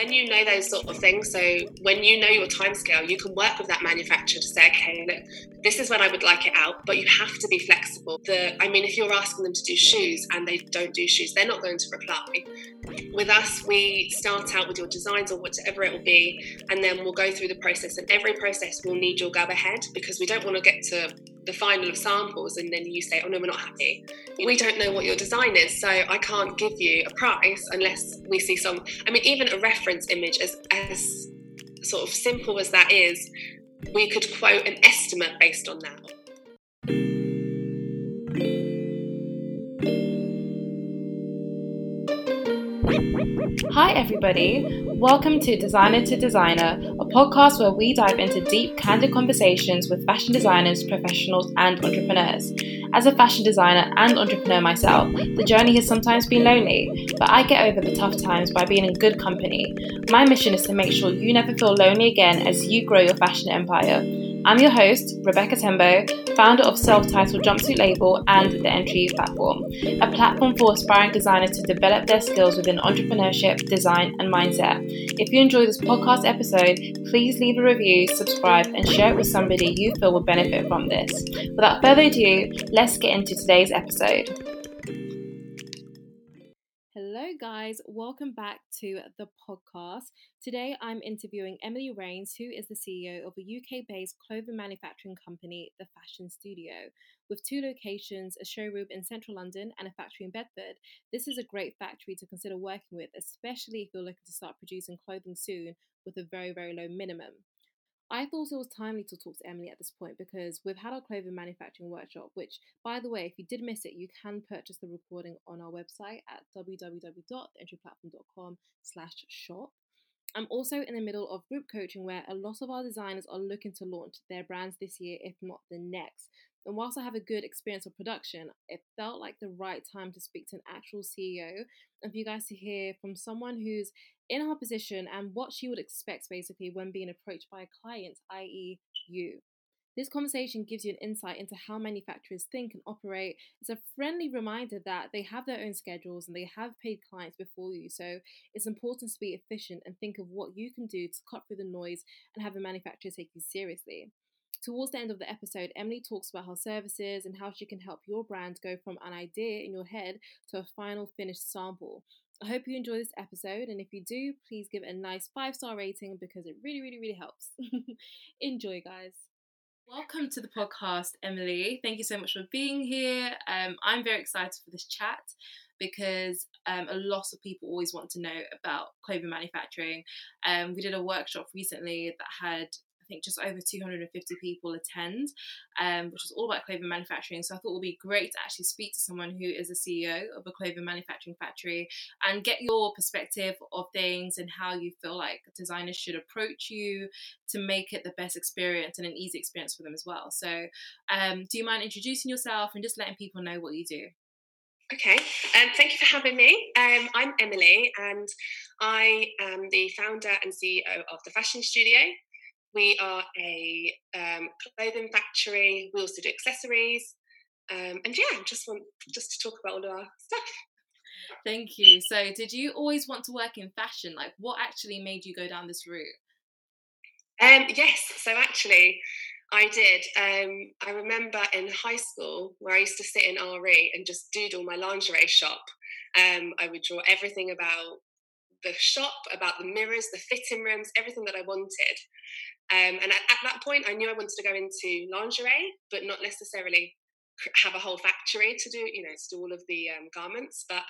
when you know those sort of things, so when you know your timescale, you can work with that manufacturer to say, okay, look, this is when I would like it out, but you have to be flexible. The, I mean, if you're asking them to do shoes and they don't do shoes, they're not going to reply. With us, we start out with your designs or whatever it will be, and then we'll go through the process. And every process will need your go ahead because we don't want to get to the final of samples and then you say, oh no, we're not happy. We don't know what your design is, so I can't give you a price unless we see some. I mean, even a reference image, as, as sort of simple as that is, we could quote an estimate based on that. Hi, everybody. Welcome to Designer to Designer, a podcast where we dive into deep, candid conversations with fashion designers, professionals, and entrepreneurs. As a fashion designer and entrepreneur myself, the journey has sometimes been lonely, but I get over the tough times by being in good company. My mission is to make sure you never feel lonely again as you grow your fashion empire. I'm your host, Rebecca Tembo, founder of self titled Jumpsuit Label and the Entry Platform, a platform for aspiring designers to develop their skills within entrepreneurship, design, and mindset. If you enjoy this podcast episode, please leave a review, subscribe, and share it with somebody you feel will benefit from this. Without further ado, let's get into today's episode. Guys. Welcome back to the podcast. Today, I'm interviewing Emily Rains, who is the CEO of a UK based clothing manufacturing company, The Fashion Studio. With two locations, a showroom in central London and a factory in Bedford, this is a great factory to consider working with, especially if you're looking to start producing clothing soon with a very, very low minimum. I thought it was timely to talk to Emily at this point because we've had our clothing manufacturing workshop, which, by the way, if you did miss it, you can purchase the recording on our website at www.entryplatform.com slash shop. I'm also in the middle of group coaching where a lot of our designers are looking to launch their brands this year, if not the next. And whilst I have a good experience of production, it felt like the right time to speak to an actual CEO and for you guys to hear from someone who's in her position and what she would expect basically when being approached by a client, i.e., you. This conversation gives you an insight into how manufacturers think and operate. It's a friendly reminder that they have their own schedules and they have paid clients before you. So it's important to be efficient and think of what you can do to cut through the noise and have a manufacturer take you seriously. Towards the end of the episode, Emily talks about her services and how she can help your brand go from an idea in your head to a final finished sample. I hope you enjoy this episode, and if you do, please give it a nice five star rating because it really, really, really helps. enjoy, guys. Welcome to the podcast, Emily. Thank you so much for being here. Um, I'm very excited for this chat because um, a lot of people always want to know about clothing manufacturing. Um, we did a workshop recently that had think just over 250 people attend, um, which was all about clothing manufacturing. So I thought it would be great to actually speak to someone who is a CEO of a clothing manufacturing factory and get your perspective of things and how you feel like designers should approach you to make it the best experience and an easy experience for them as well. So, um, do you mind introducing yourself and just letting people know what you do? Okay, um, thank you for having me. Um, I'm Emily, and I am the founder and CEO of the Fashion Studio. We are a um, clothing factory. We also do accessories, um, and yeah, just want just to talk about all of our stuff. Thank you. So, did you always want to work in fashion? Like, what actually made you go down this route? Um, yes. So actually, I did. Um, I remember in high school where I used to sit in RE and just doodle my lingerie shop. Um, I would draw everything about the shop, about the mirrors, the fitting rooms, everything that I wanted. Um, and at, at, that point, I knew I wanted to go into lingerie, but not necessarily have a whole factory to do, you know, to do all of the um, garments. But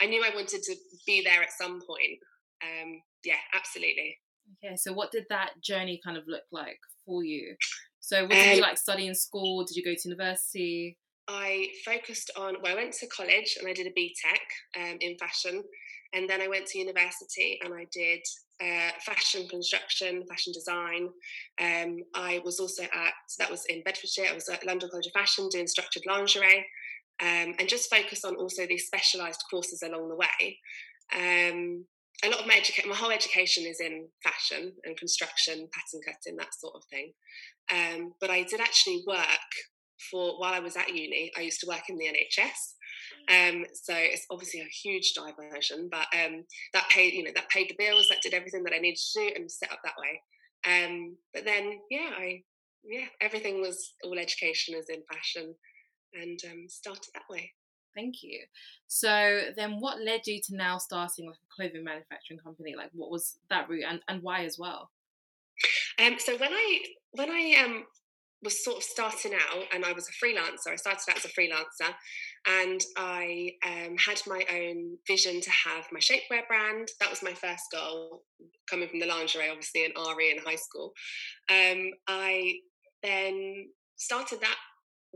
I knew I wanted to be there at some point. Um, yeah, absolutely. Okay, so what did that journey kind of look like for you? So, what did you um like study in school? Did you go to university? I focused on, well, I went to college and I did a BTEC um, in fashion. And then I went to university and I did uh, fashion construction, fashion design. Um, I was also at, that was in Bedfordshire, I was at London College of Fashion doing structured lingerie um, and just focus on also these specialised courses along the way. Um, a lot of my education, my whole education is in fashion and construction, pattern cutting, that sort of thing. Um, but I did actually work for while I was at uni, I used to work in the NHS. Um, so it's obviously a huge diversion, but um, that paid, you know, that paid the bills, that did everything that I needed to do and set up that way. Um, but then, yeah, I, yeah, everything was all education as in fashion and um, started that way. Thank you. So then what led you to now starting like a clothing manufacturing company? Like what was that route and, and why as well? Um, so when I when I um, was sort of starting out and I was a freelancer. I started out as a freelancer and I um, had my own vision to have my shapewear brand. That was my first goal, coming from the lingerie, obviously, and RE in high school. Um, I then started that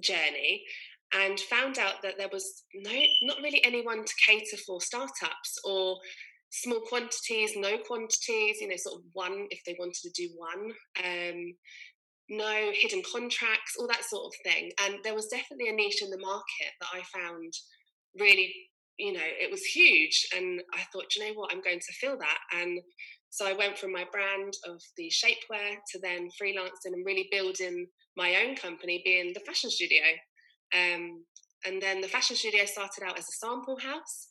journey and found out that there was no, not really anyone to cater for startups or small quantities, no quantities, you know, sort of one if they wanted to do one. Um, no hidden contracts, all that sort of thing. And there was definitely a niche in the market that I found really, you know, it was huge. And I thought, you know what, I'm going to fill that. And so I went from my brand of the shapewear to then freelancing and really building my own company, being the fashion studio. Um, and then the fashion studio started out as a sample house.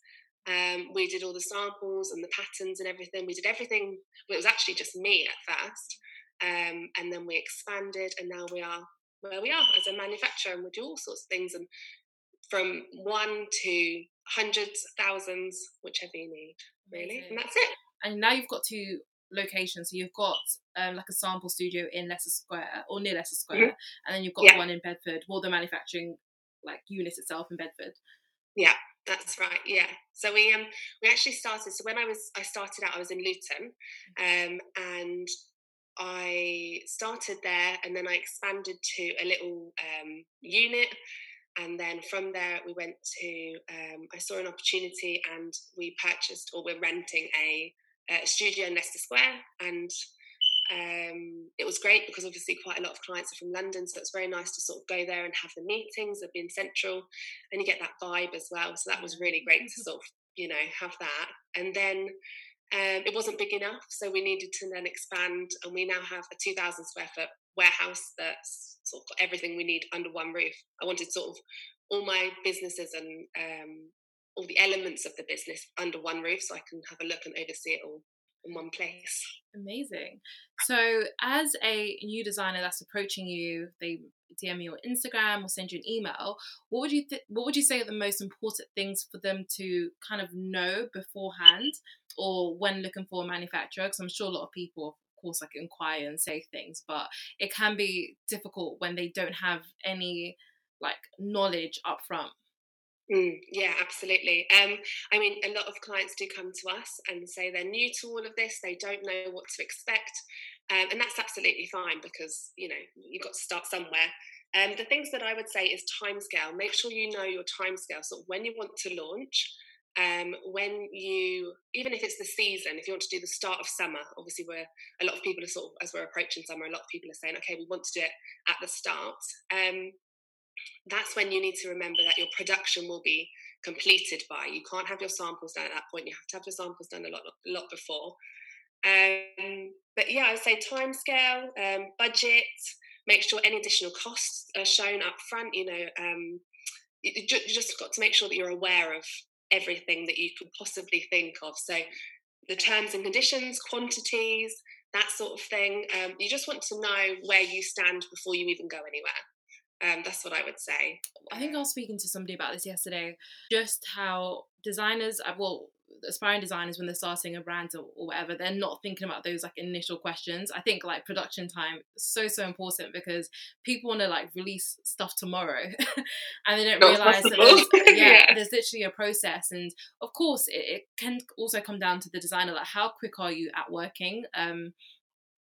Um, we did all the samples and the patterns and everything. We did everything. It was actually just me at first. Um, and then we expanded, and now we are where we are as a manufacturer, and we do all sorts of things, and from one to hundreds, thousands, whichever you need, really, and that's it. And now you've got two locations. So you've got um, like a sample studio in Leicester Square or near Leicester Square, mm-hmm. and then you've got yeah. one in Bedford, well, the manufacturing like unit itself in Bedford. Yeah, that's right. Yeah. So we um we actually started. So when I was I started out, I was in Luton, mm-hmm. um, and I started there and then I expanded to a little um, unit. And then from there, we went to, um, I saw an opportunity and we purchased or we're renting a, a studio in Leicester Square. And um, it was great because obviously quite a lot of clients are from London, so it's very nice to sort of go there and have the meetings, of being central, and you get that vibe as well. So that was really great to sort of, you know, have that. And then um, it wasn't big enough, so we needed to then expand, and we now have a 2,000 square foot warehouse that's sort of got everything we need under one roof. I wanted sort of all my businesses and um, all the elements of the business under one roof, so I can have a look and oversee it all in one place. Amazing. So, as a new designer that's approaching you, they DM you on Instagram or send you an email. What would you th- What would you say are the most important things for them to kind of know beforehand, or when looking for a manufacturer? Because I'm sure a lot of people, of course, like inquire and say things, but it can be difficult when they don't have any like knowledge up front. Mm, yeah, absolutely. Um, I mean, a lot of clients do come to us and say they're new to all of this, they don't know what to expect. Um, and that's absolutely fine because, you know, you've got to start somewhere. Um, the things that I would say is timescale. Make sure you know your timescale. So when you want to launch, um, when you, even if it's the season, if you want to do the start of summer, obviously we're, a lot of people are sort of, as we're approaching summer, a lot of people are saying, okay, we want to do it at the start. Um, that's when you need to remember that your production will be completed by. You can't have your samples done at that point. You have to have your samples done a lot, a lot before. Um, but yeah, I would say time scale, um, budget, make sure any additional costs are shown up front. You know, um, you, you just got to make sure that you're aware of everything that you could possibly think of. So the terms and conditions, quantities, that sort of thing. Um, you just want to know where you stand before you even go anywhere. Um, that's what I would say. I think I was speaking to somebody about this yesterday, just how designers, uh, well, aspiring designers when they're starting a brand or, or, whatever they're not thinking about those like initial questions. I think like production time is so so important because people want to like release stuff tomorrow and they don't not realize that there's, yeah, yeah, there's literally a process and of course it, it, can also come down to the designer like how quick are you at working? Um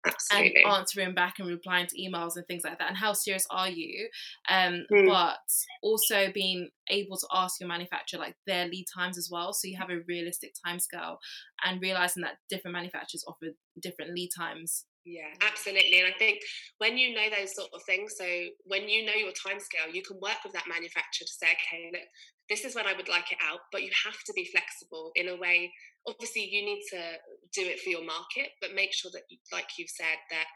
Absolutely. and answering back and replying to emails and things like that and how serious are you um, mm. but also being able to ask your manufacturer like their lead times as well so you have a realistic time scale and realizing that different manufacturers offer different lead times yeah, absolutely. And I think when you know those sort of things, so when you know your time scale, you can work with that manufacturer to say, okay, look, this is when I would like it out, but you have to be flexible in a way. Obviously, you need to do it for your market, but make sure that, like you've said, that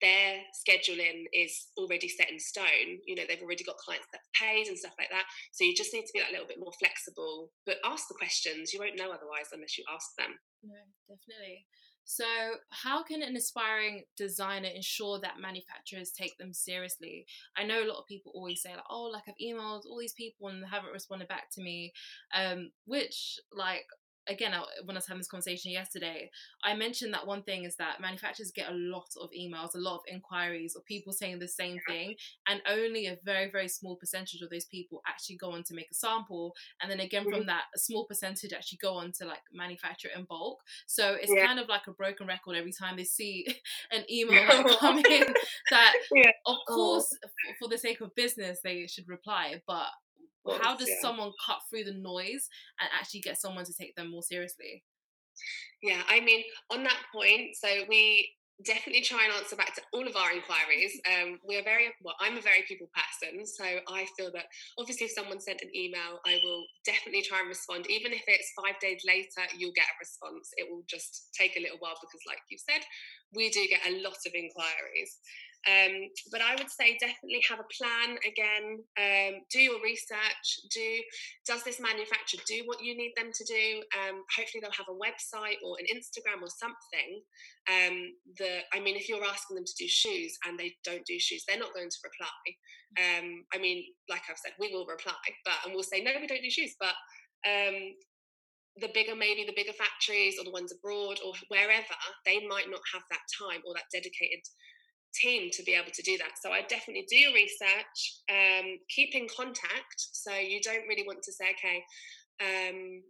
their scheduling is already set in stone. You know, they've already got clients that paid and stuff like that. So you just need to be that little bit more flexible, but ask the questions. You won't know otherwise unless you ask them. No, definitely. So, how can an aspiring designer ensure that manufacturers take them seriously? I know a lot of people always say, like, oh, like I've emailed all these people and they haven't responded back to me, um, which, like, again, when I was having this conversation yesterday, I mentioned that one thing is that manufacturers get a lot of emails, a lot of inquiries of people saying the same thing, and only a very, very small percentage of those people actually go on to make a sample. And then again, mm-hmm. from that, a small percentage actually go on to like manufacture in bulk. So it's yeah. kind of like a broken record every time they see an email like, come in that, yeah. of oh. course, for the sake of business, they should reply. But how does yeah. someone cut through the noise and actually get someone to take them more seriously? Yeah, I mean, on that point, so we definitely try and answer back to all of our inquiries. Um, we are very well. I'm a very people person, so I feel that obviously if someone sent an email, I will definitely try and respond. Even if it's five days later, you'll get a response. It will just take a little while because, like you said, we do get a lot of inquiries. Um, but I would say definitely have a plan again. Um, do your research. Do does this manufacturer do what you need them to do? Um, hopefully they'll have a website or an Instagram or something. Um, that I mean, if you're asking them to do shoes and they don't do shoes, they're not going to reply. Um, I mean, like I've said, we will reply, but and we'll say no, we don't do shoes, but um, the bigger maybe the bigger factories or the ones abroad or wherever they might not have that time or that dedicated team to be able to do that. So I definitely do your research, um, keep in contact. So you don't really want to say, okay, um,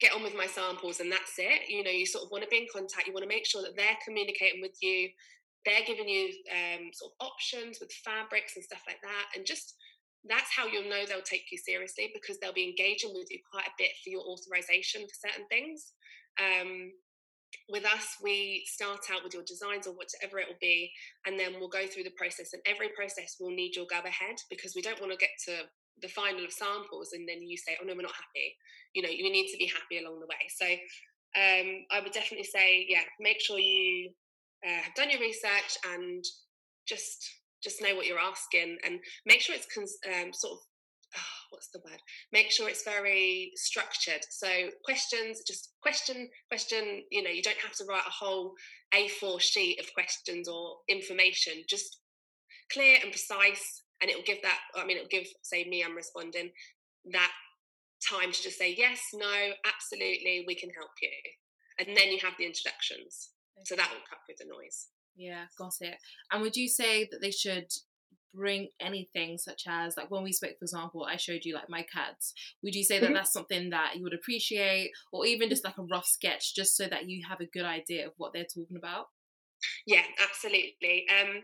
get on with my samples and that's it. You know, you sort of want to be in contact. You want to make sure that they're communicating with you. They're giving you um, sort of options with fabrics and stuff like that. And just that's how you'll know they'll take you seriously because they'll be engaging with you quite a bit for your authorization for certain things. Um, with us, we start out with your designs or whatever it will be, and then we'll go through the process. And every process will need your go ahead because we don't want to get to the final of samples and then you say, "Oh no, we're not happy." You know, you need to be happy along the way. So um, I would definitely say, yeah, make sure you uh, have done your research and just just know what you're asking and make sure it's cons- um, sort of oh, what's the word? Make sure it's very structured. So questions, just question, question. You know, you don't have to write a whole A4 sheet of questions or information. Just clear and precise, and it will give that. I mean, it will give, say, me, I'm responding that time to just say yes, no, absolutely, we can help you, and then you have the introductions. So that will cut through the noise. Yeah, got it. And would you say that they should bring anything such as like when we spoke for example i showed you like my CADs would you say that mm-hmm. that's something that you would appreciate or even just like a rough sketch just so that you have a good idea of what they're talking about yeah absolutely um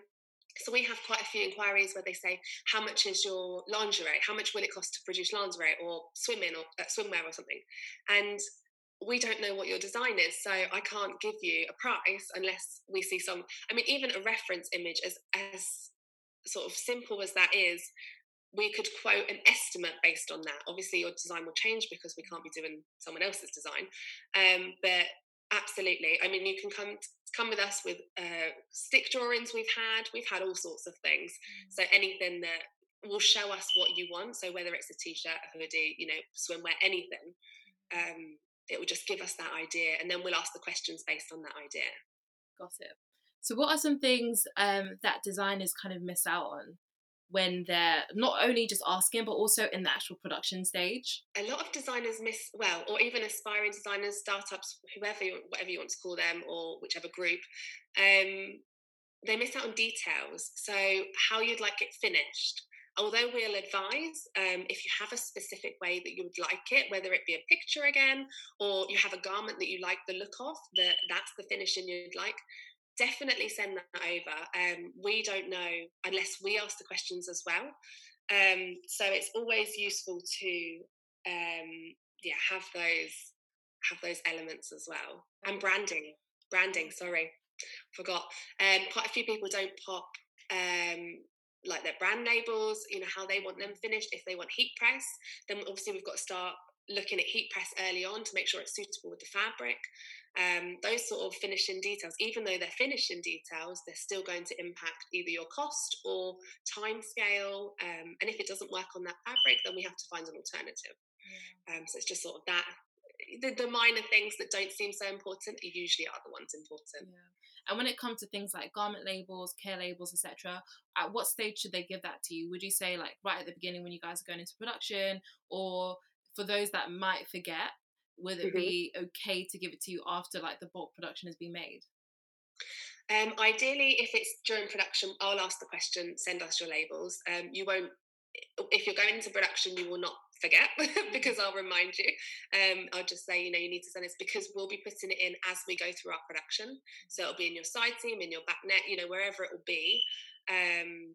so we have quite a few inquiries where they say, "How much is your lingerie? How much will it cost to produce lingerie or swimming or uh, swimwear or something?" And we don't know what your design is, so I can't give you a price unless we see some. I mean, even a reference image as as sort of simple as that is, we could quote an estimate based on that. Obviously, your design will change because we can't be doing someone else's design. Um, but absolutely, I mean, you can come come with us with uh, stick drawings. We've had we've had all sorts of things. Mm. So anything that will show us what you want. So whether it's a t-shirt, a hoodie, you know, swimwear, anything, um, it will just give us that idea, and then we'll ask the questions based on that idea. Got it. So, what are some things um, that designers kind of miss out on when they're not only just asking, but also in the actual production stage? A lot of designers miss, well, or even aspiring designers, startups, whoever, whatever you want to call them, or whichever group, um, they miss out on details. So, how you'd like it finished. Although we'll advise um, if you have a specific way that you would like it, whether it be a picture again, or you have a garment that you like the look of, that that's the finishing you'd like, definitely send that over. Um, we don't know unless we ask the questions as well. Um, so it's always useful to um, yeah have those have those elements as well and branding branding sorry forgot um, quite a few people don't pop um, like their brand labels you know how they want them finished if they want heat press then obviously we've got to start looking at heat press early on to make sure it's suitable with the fabric Um, those sort of finishing details, even though they're finishing details, they're still going to impact either your cost or time scale. Um, and if it doesn't work on that fabric, then we have to find an alternative. Yeah. Um, so it's just sort of that. The, the, minor things that don't seem so important usually are the ones important. Yeah. And when it comes to things like garment labels, care labels, etc., at what stage should they give that to you? Would you say like right at the beginning when you guys are going into production, or for those that might forget, would it mm-hmm. be okay to give it to you after like the bulk production has been made? Um, ideally, if it's during production, I'll ask the question, send us your labels. Um, you won't, if you're going into production, you will not forget mm-hmm. because I'll remind you. Um, I'll just say, you know, you need to send this because we'll be putting it in as we go through our production. So it'll be in your side seam, in your back net, you know, wherever it will be. Um,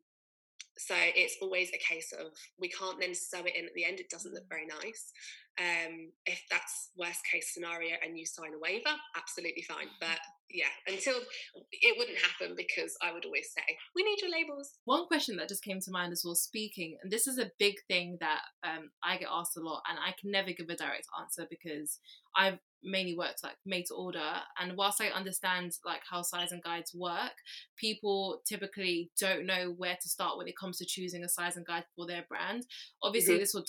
so it's always a case of we can't then sew it in at the end. It doesn't look mm. very nice. Um, if that's worst case scenario and you sign a waiver, absolutely fine. But yeah, until it wouldn't happen because I would always say, we need your labels. One question that just came to mind as well, speaking, and this is a big thing that um, I get asked a lot, and I can never give a direct answer because I've mainly worked like made to order and whilst i understand like how size and guides work people typically don't know where to start when it comes to choosing a size and guide for their brand obviously mm-hmm. this would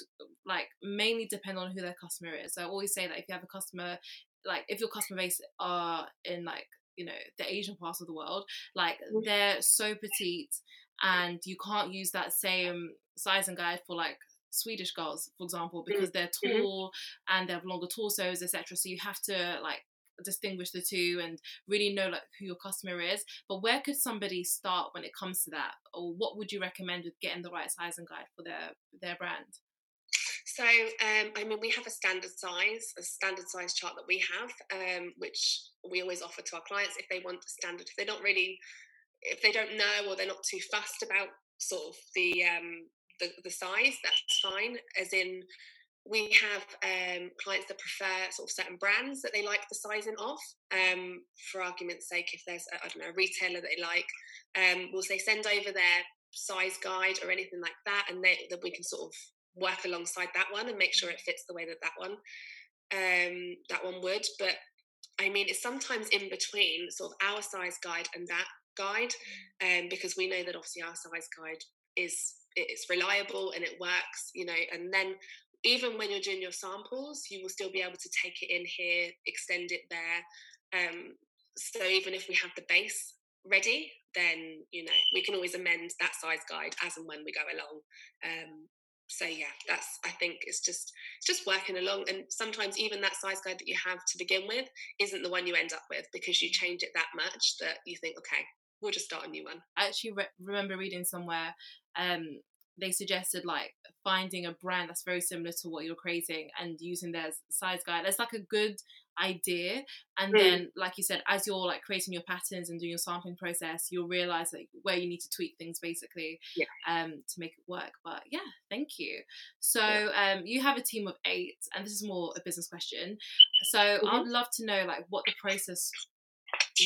like mainly depend on who their customer is so i always say that if you have a customer like if your customer base are in like you know the asian parts of the world like mm-hmm. they're so petite and you can't use that same size and guide for like Swedish girls, for example, because they're mm-hmm. tall and they have longer torsos, etc. So you have to like distinguish the two and really know like who your customer is. But where could somebody start when it comes to that, or what would you recommend with getting the right size and guide for their their brand? So, um, I mean, we have a standard size, a standard size chart that we have, um, which we always offer to our clients if they want a standard. If they don't really, if they don't know or they're not too fussed about sort of the um, the, the size, that's fine. As in, we have um, clients that prefer sort of certain brands that they like the sizing of. Um, for argument's sake, if there's I don't know a retailer that they like, um, we'll say send over their size guide or anything like that, and they, that we can sort of work alongside that one and make sure it fits the way that that one um, that one would. But I mean, it's sometimes in between sort of our size guide and that guide, um, because we know that obviously our size guide is it's reliable and it works, you know, and then even when you're doing your samples, you will still be able to take it in here, extend it there. Um, so even if we have the base ready, then you know we can always amend that size guide as and when we go along. Um, so yeah, that's I think it's just it's just working along, and sometimes even that size guide that you have to begin with isn't the one you end up with because you change it that much that you think, okay, we'll just start a new one. I actually re- remember reading somewhere um, they suggested like finding a brand that's very similar to what you're creating and using their size guide. It's like a good idea, and mm. then like you said, as you're like creating your patterns and doing your sampling process, you'll realize like where you need to tweak things basically yeah. um, to make it work. But yeah, thank you. So yeah. um, you have a team of eight, and this is more a business question. So mm-hmm. I'd love to know like what the process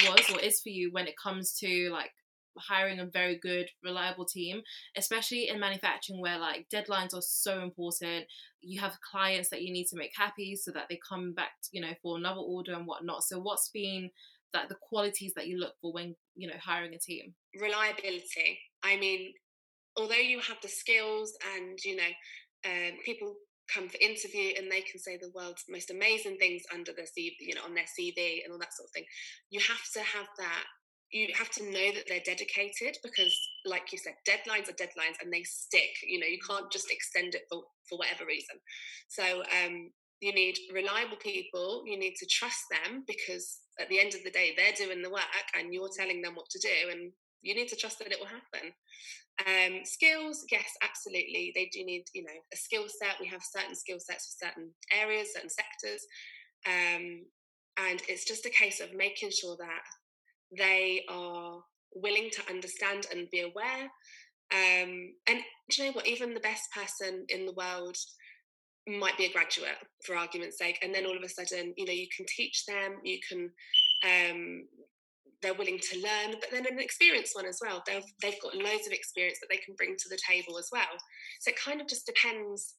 was or is for you when it comes to like hiring a very good reliable team especially in manufacturing where like deadlines are so important you have clients that you need to make happy so that they come back you know for another order and whatnot so what's been like the qualities that you look for when you know hiring a team reliability i mean although you have the skills and you know um, people come for interview and they can say the world's most amazing things under their CV, you know, on their CV and all that sort of thing. You have to have that. You have to know that they're dedicated because, like you said, deadlines are deadlines and they stick. You know, you can't just extend it for, for whatever reason. So um, you need reliable people. You need to trust them because at the end of the day, they're doing the work and you're telling them what to do, and you need to trust that it will happen. Um, skills, yes, absolutely. They do need, you know, a skill set. We have certain skill sets for certain areas, certain sectors. Um, and it's just a case of making sure that they are willing to understand and be aware. Um, and do you know what? Even the best person in the world might be a graduate, for argument's sake. And then all of a sudden, you know, you can teach them, you can um, they're willing to learn, but then an experienced one as well. They've, they've got loads of experience that they can bring to the table as well. So it kind of just depends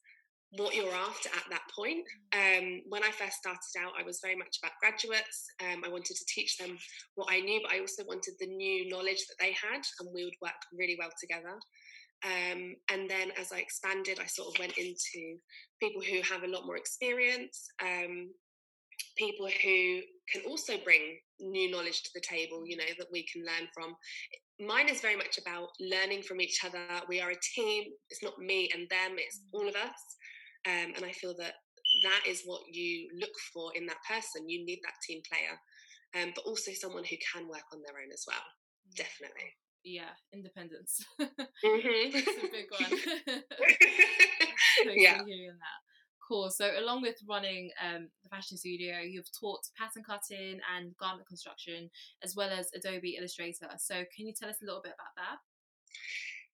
what you're after at that point. Um, when I first started out, I was very much about graduates. Um, I wanted to teach them what I knew, but I also wanted the new knowledge that they had, and we would work really well together. Um, and then as I expanded, I sort of went into people who have a lot more experience, um, people who can also bring new knowledge to the table, you know, that we can learn from. Mine is very much about learning from each other. We are a team. It's not me and them, it's mm. all of us. Um, and I feel that that is what you look for in that person. You need that team player, um, but also someone who can work on their own as well. Definitely. Yeah, independence. Mm-hmm. That's a big one. yeah. Hearing that. Cool. So, along with running um, the fashion studio, you've taught pattern cutting and garment construction, as well as Adobe Illustrator. So, can you tell us a little bit about that?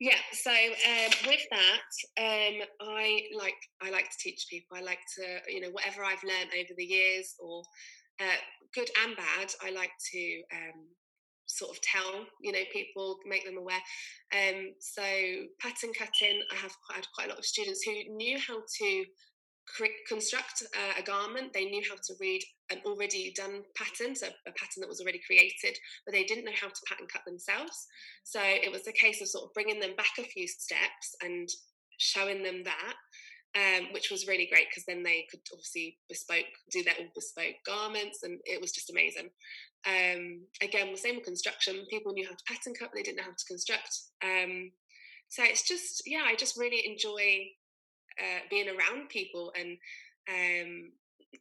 Yeah, so um, with that, um, I like I like to teach people. I like to, you know, whatever I've learned over the years, or uh, good and bad, I like to um, sort of tell, you know, people, make them aware. Um, so pattern cutting, I have had quite a lot of students who knew how to construct uh, a garment. They knew how to read an already done pattern, so a pattern that was already created, but they didn't know how to pattern cut themselves. So it was a case of sort of bringing them back a few steps and showing them that. Um, which was really great because then they could obviously bespoke do their all bespoke garments and it was just amazing um, again the same with construction people knew how to pattern cut but they didn't know how to construct um, so it's just yeah i just really enjoy uh, being around people and um,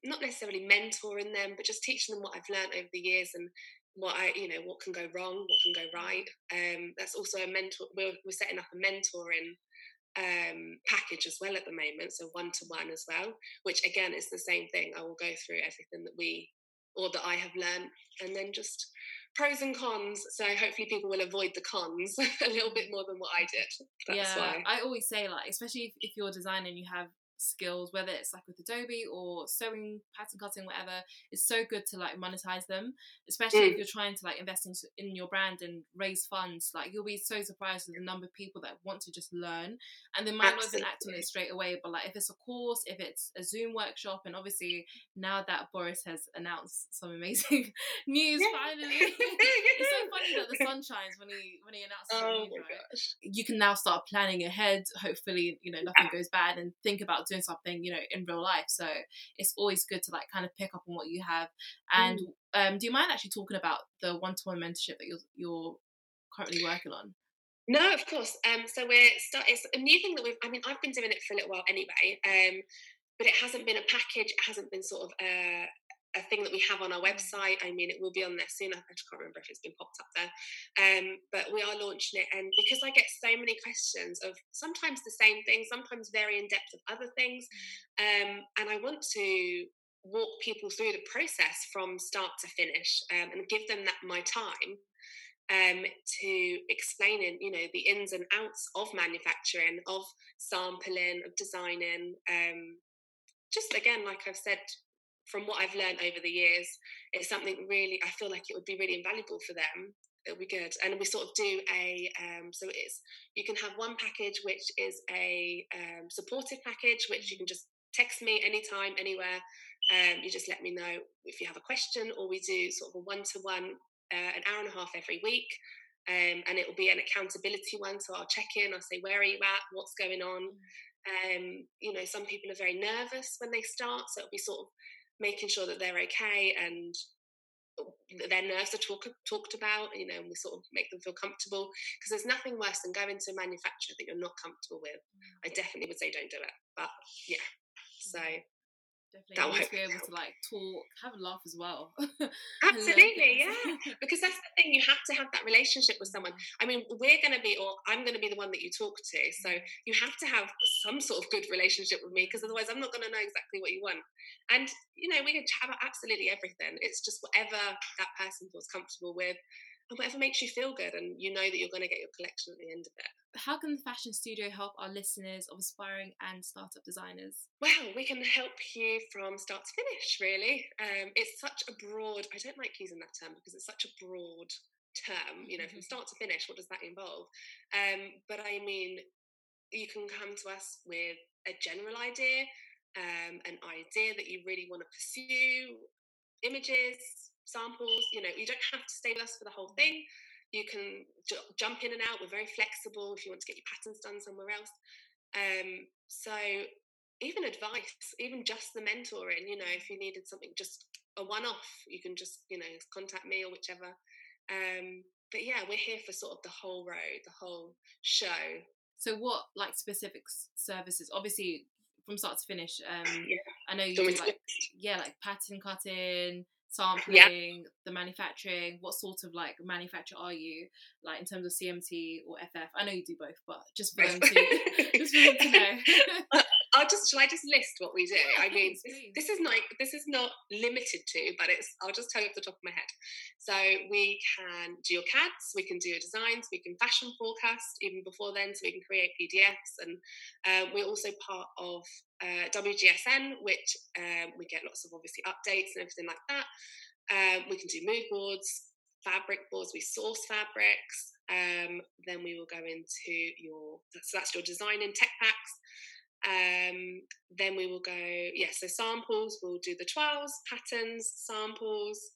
not necessarily mentoring them, but just teaching them what I've learned over the years and what I, you know, what can go wrong, what can go right. Um, that's also a mentor. We're, we're setting up a mentoring um, package as well at the moment, so one to one as well. Which again is the same thing. I will go through everything that we or that I have learned, and then just pros and cons. So hopefully people will avoid the cons a little bit more than what I did. That's yeah, why. I always say like, especially if, if you're designing, you have skills, whether it's like with Adobe or sewing, pattern cutting, whatever, it's so good to like monetize them, especially mm. if you're trying to like invest in, in your brand and raise funds. Like you'll be so surprised with the number of people that want to just learn and they might Absolutely. not even act on it straight away. But like if it's a course, if it's a Zoom workshop, and obviously now that Boris has announced some amazing news finally, it's so funny that the sun shines when he when he announces oh news, right? Gosh. You can now start planning ahead. Hopefully, you know nothing goes bad, and think about doing something, you know, in real life. So it's always good to like kind of pick up on what you have. And mm. um, do you mind actually talking about the one-to-one mentorship that you're you're currently working on? No, of course. Um, so we're start. It's a new thing that we've. I mean, I've been doing it for a little while anyway. Um, but it hasn't been a package. It hasn't been sort of a, a thing that we have on our website. I mean, it will be on there soon. I just can't remember if it's been popped up there. Um, but we are launching it. And because I get so many questions of sometimes the same thing, sometimes very in depth of other things, um, and I want to walk people through the process from start to finish um, and give them that my time um, to explaining, you know, the ins and outs of manufacturing, of sampling, of designing. Um, just again, like I've said from what I've learned over the years, it's something really, I feel like it would be really invaluable for them. It'll be good. And we sort of do a, um, so it's, you can have one package which is a um, supportive package, which you can just text me anytime, anywhere. Um, you just let me know if you have a question, or we do sort of a one to one, an hour and a half every week. Um, and it will be an accountability one. So I'll check in, I'll say, where are you at? What's going on? Mm. Um, you know, some people are very nervous when they start. So it'll be sort of making sure that they're okay and uh, their nerves are talk, talked about, you know, and we sort of make them feel comfortable. Because there's nothing worse than going to a manufacturer that you're not comfortable with. I definitely would say don't do it. But yeah, so Definitely, you to be able to like talk, have a laugh as well. Absolutely, yeah. Because that's the thing, you have to have that relationship with someone. I mean, we're going to be, or I'm going to be the one that you talk to. So mm. you have to have some sort of good relationship with me, because otherwise, I'm not going to know exactly what you want. And you know, we can chat about absolutely everything. It's just whatever that person feels comfortable with and whatever makes you feel good and you know that you're going to get your collection at the end of it. How can the fashion studio help our listeners of aspiring and startup designers? Well, we can help you from start to finish, really. Um, it's such a broad, I don't like using that term because it's such a broad term, you know, from start to finish, what does that involve? Um, but I mean, you can come to us with a general idea, um, an idea that you really want to pursue, images, samples. You know, you don't have to stay with us for the whole thing. You can j- jump in and out. We're very flexible if you want to get your patterns done somewhere else. Um, so even advice, even just the mentoring, you know, if you needed something just a one off, you can just, you know, contact me or whichever. Um, but yeah, we're here for sort of the whole road, the whole show. So what like specific services? Obviously from start to finish. Um yeah. I know you Do you do want me like yeah, like pattern cutting, sampling, Yeah. the manufacturing. What sort of like manufacturer are you? Like in terms of CMT or FF? I know you do both, but just for them to just for them to know. I'll just shall I just list what we do? Yeah, I mean, this, this is not this is not limited to, but it's I'll just tell you off the top of my head. So we can do your CADs, we can do your designs, we can fashion forecast even before then, so we can create PDFs, and um, we're also part of uh, WGSN, which um, we get lots of obviously updates and everything like that. Um, we can do mood boards, fabric boards. We source fabrics. Um, then we will go into your so that's your design in tech packs. Um, then we will go, yeah, so samples, we'll do the toiles, patterns, samples,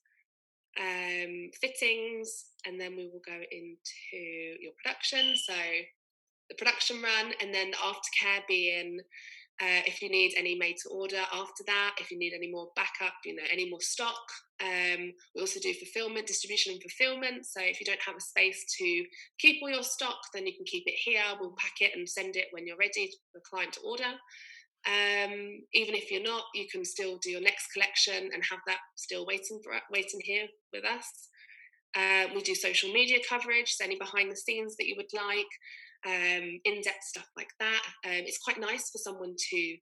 um, fittings, and then we will go into your production. So the production run, and then the aftercare being uh, if you need any made to order after that, if you need any more backup, you know, any more stock. Um, we also do fulfillment, distribution, and fulfillment. So if you don't have a space to keep all your stock, then you can keep it here. We'll pack it and send it when you're ready for the client to order. Um, even if you're not, you can still do your next collection and have that still waiting for waiting here with us. Uh, we do social media coverage, so any behind the scenes that you would like, um, in-depth stuff like that. Um, it's quite nice for someone to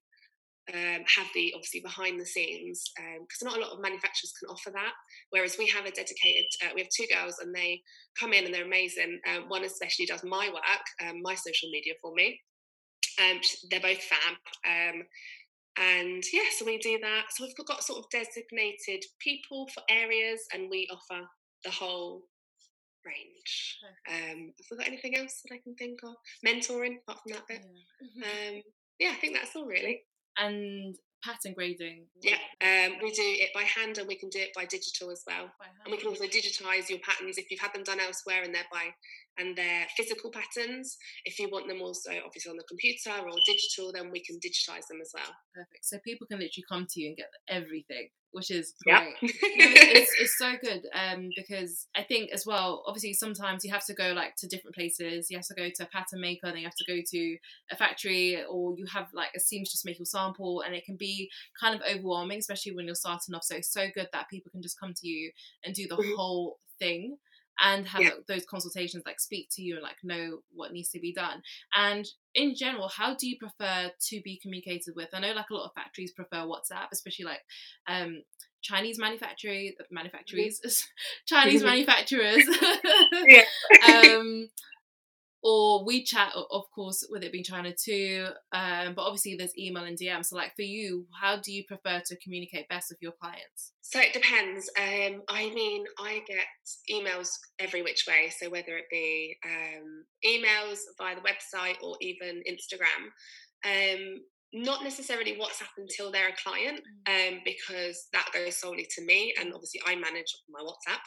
um, have the obviously behind the scenes because not a lot of manufacturers can offer that. Whereas we have a dedicated, uh, we have two girls and they come in and they're amazing. Um, one especially does my work, um, my social media for me. Um, they're both fab. Um, and yeah, so we do that. So we've got sort of designated people for areas, and we offer the whole range. Um, have I got anything else that I can think of? Mentoring, apart from that bit. Yeah. Um, yeah, I think that's all really. and pattern grading. Yeah, um, we do it by hand and we can do it by digital as well. And we can also digitize your patterns if you've had them done elsewhere and they're by and they're physical patterns. If you want them also obviously on the computer or digital, then we can digitize them as well. Perfect. So people can literally come to you and get everything, which is great. No, it's, it's so good um, because I think as well, obviously, sometimes you have to go like to different places. You have to go to a pattern maker, then you have to go to a factory, or you have like a seamstress make your sample, and it can be kind of overwhelming, especially when you're starting off. So it's so good that people can just come to you and do the Mhm. whole thing and have Yeah. those consultations like speak to you and like know what needs to be done and in general how do you prefer to be communicated with i know like a lot of factories prefer whatsapp especially like um chinese manufacturing manufacturers chinese Mhm. manufacturers Yeah. um or WeChat, of course, with it being China too. Um, but obviously, there's email and DM. So, like for you, how do you prefer to communicate best with your clients? So it depends. Um, I mean, I get emails every which way. So whether it be um, emails via the website or even Instagram, um, not necessarily WhatsApp until they're a client, um, because that goes solely to me, and obviously I manage my WhatsApp.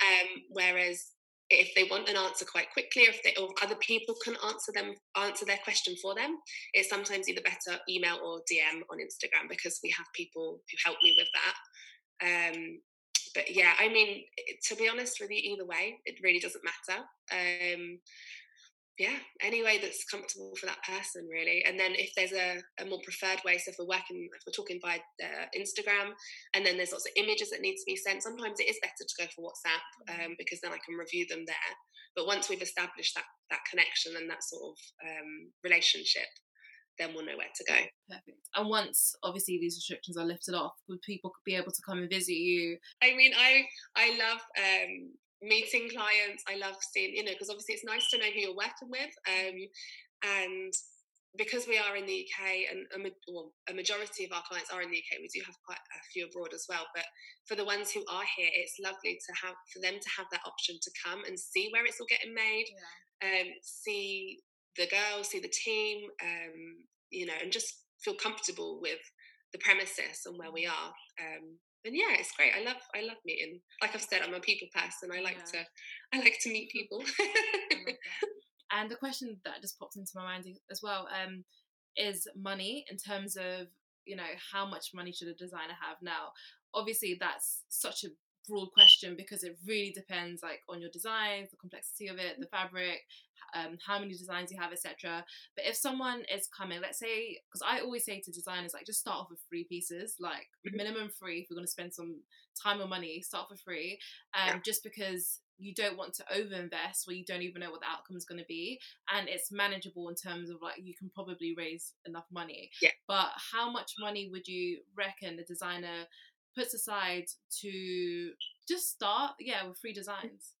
Um, whereas if they want an answer quite quickly, or if they or other people can answer them answer their question for them, it's sometimes either better email or DM on Instagram because we have people who help me with that. Um, but yeah, I mean, to be honest with you, either way, it really doesn't matter. Um, yeah, any way that's comfortable for that person, really. And then if there's a, a more preferred way, so if we're working, if we're talking by uh, Instagram, and then there's lots of images that need to be sent, sometimes it is better to go for WhatsApp um, because then I can review them there. But once we've established that that connection and that sort of um, relationship, then we'll know where to go. Perfect. And once obviously these restrictions are lifted off, would people be able to come and visit you? I mean, I I love um, meeting clients. I love seeing, you know, because obviously it's nice to know who you're working with, um, and because we are in the UK and a, well, a majority of our clients are in the UK, we do have quite a few abroad as well. But for the ones who are here, it's lovely to have for them to have that option to come and see where it's all getting made, um, see the girls, see the team, um, you know, and just feel comfortable with the premises and where we are. Um, and yeah, it's great. I love I love meeting. Like I've said, I'm a people person. I like yeah. to I like to meet people. and the question that just popped into my mind as well um, is money in terms of you know how much money should a designer have now. Obviously, that's such a broad question because it really depends like on your designs the complexity of it the fabric um, how many designs you have etc but if someone is coming let's say because i always say to designers like just start off with free pieces like mm-hmm. minimum free if you're going to spend some time or money start for free um, yeah. just because you don't want to overinvest where you don't even know what the outcome is going to be and it's manageable in terms of like you can probably raise enough money yeah. but how much money would you reckon a designer puts aside to just start, yeah, with free designs?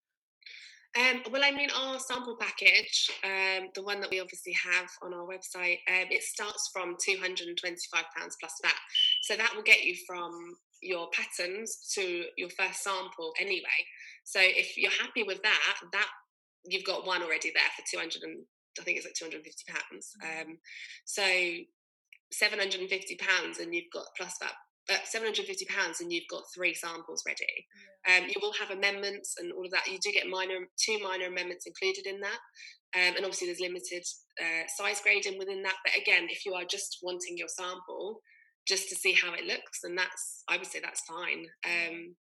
Um, well, I mean, our sample package, um, the one that we obviously have on our website, um, it starts from £225 plus VAT. So that will get you from your patterns to your first sample anyway. So if you're happy with that, that you've got one already there for 200 and I think it's like 250 pounds. Mm-hmm. Um, so 750 pounds and you've got plus that uh, 750 pounds and you've got three samples ready. Um, you will have amendments and all of that. You do get minor two minor amendments included in that. Um, and obviously there's limited uh, size grading within that. But again if you are just wanting your sample just to see how it looks then that's i would say that's fine. Um,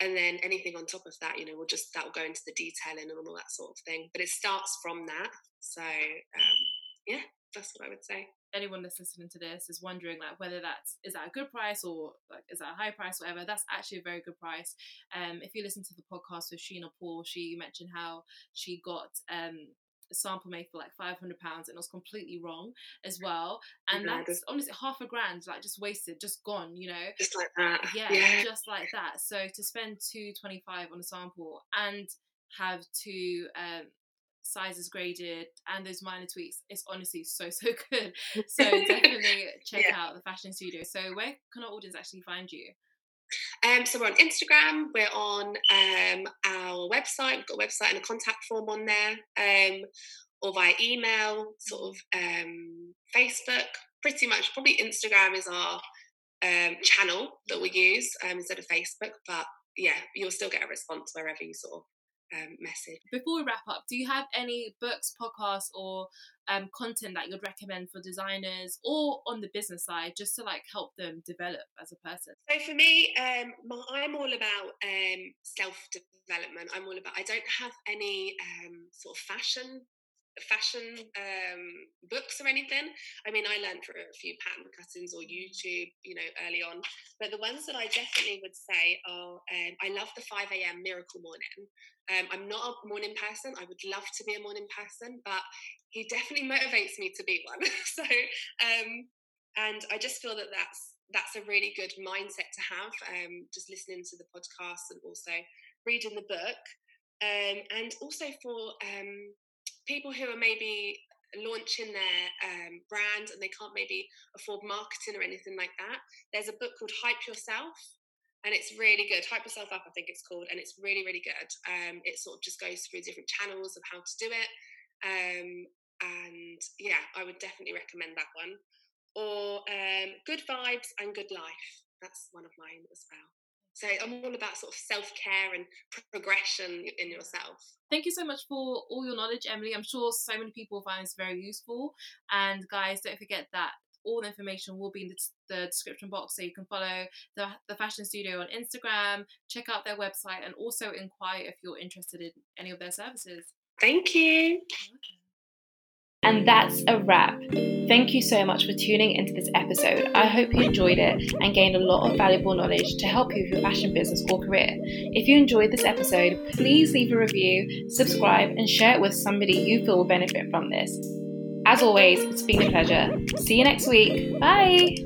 and then anything on top of that you know we'll just that will go into the detailing and all that sort of thing. But it starts from that. So um, yeah that's what i would say. Anyone that's listening to this is wondering like whether that's is that a good price or like is that a high price whatever that's actually a very good price. Um if you listen to the podcast with sheena paul she mentioned how she got um a sample made for like 500 pounds and it was completely wrong as well. And that's honestly half a grand like just wasted just gone you know? Just like that. Yeah, yeah. just like that. So to spend 225 on a sample and have to um, sizes graded and those minor tweaks it's honestly so so good so definitely check yeah. out the fashion studio so where can our audience actually find you um, so we're on Instagram, we're on um, our website, we've got a website and a contact form on there, um, or via email, sort of um, Facebook, pretty much. Probably Instagram is our um, channel that we use um, instead of Facebook, but yeah, you'll still get a response wherever you sort of um, message. Before we wrap up, do you have any books, podcasts, or um, content that you'd recommend for designers or on the business side, just to like help them develop as a person? So for me, um, I'm all about um, self development. I'm all about. I don't have any um, sort of fashion fashion um, books or anything. I mean, I learned through a few pattern cuttings or YouTube, you know, early on. But the ones that I definitely would say are um, I love the 5 a.m. Miracle Morning. Um, I'm not a morning person. I would love to be a morning person, but he definitely motivates me to be one. so, um, and I just feel that that's that's a really good mindset to have. Um, just listening to the podcast and also reading the book. Um, and also for um, people who are maybe launching their um, brand and they can't maybe afford marketing or anything like that, there's a book called Hype Yourself. And it's really good. Hype Yourself Up, I think it's called, and it's really, really good. Um, it sort of just goes through different channels of how to do it. Um, and yeah, I would definitely recommend that one. Or um, Good Vibes and Good Life. That's one of mine as well. So I'm all about sort of self care and progression in yourself. Thank you so much for all your knowledge, Emily. I'm sure so many people find this very useful. And guys, don't forget that all the information will be in the, the, description box so you can follow the, the fashion studio on instagram check out their website and also inquire if you're interested in any of their services thank you and that's a wrap. Thank you so much for tuning into this episode. I hope you enjoyed it and gained a lot of valuable knowledge to help you with your fashion business or career. If you enjoyed this episode, please leave a review, subscribe, and share it with somebody you feel will benefit from this. As always, it's been a pleasure. See you next week. Bye.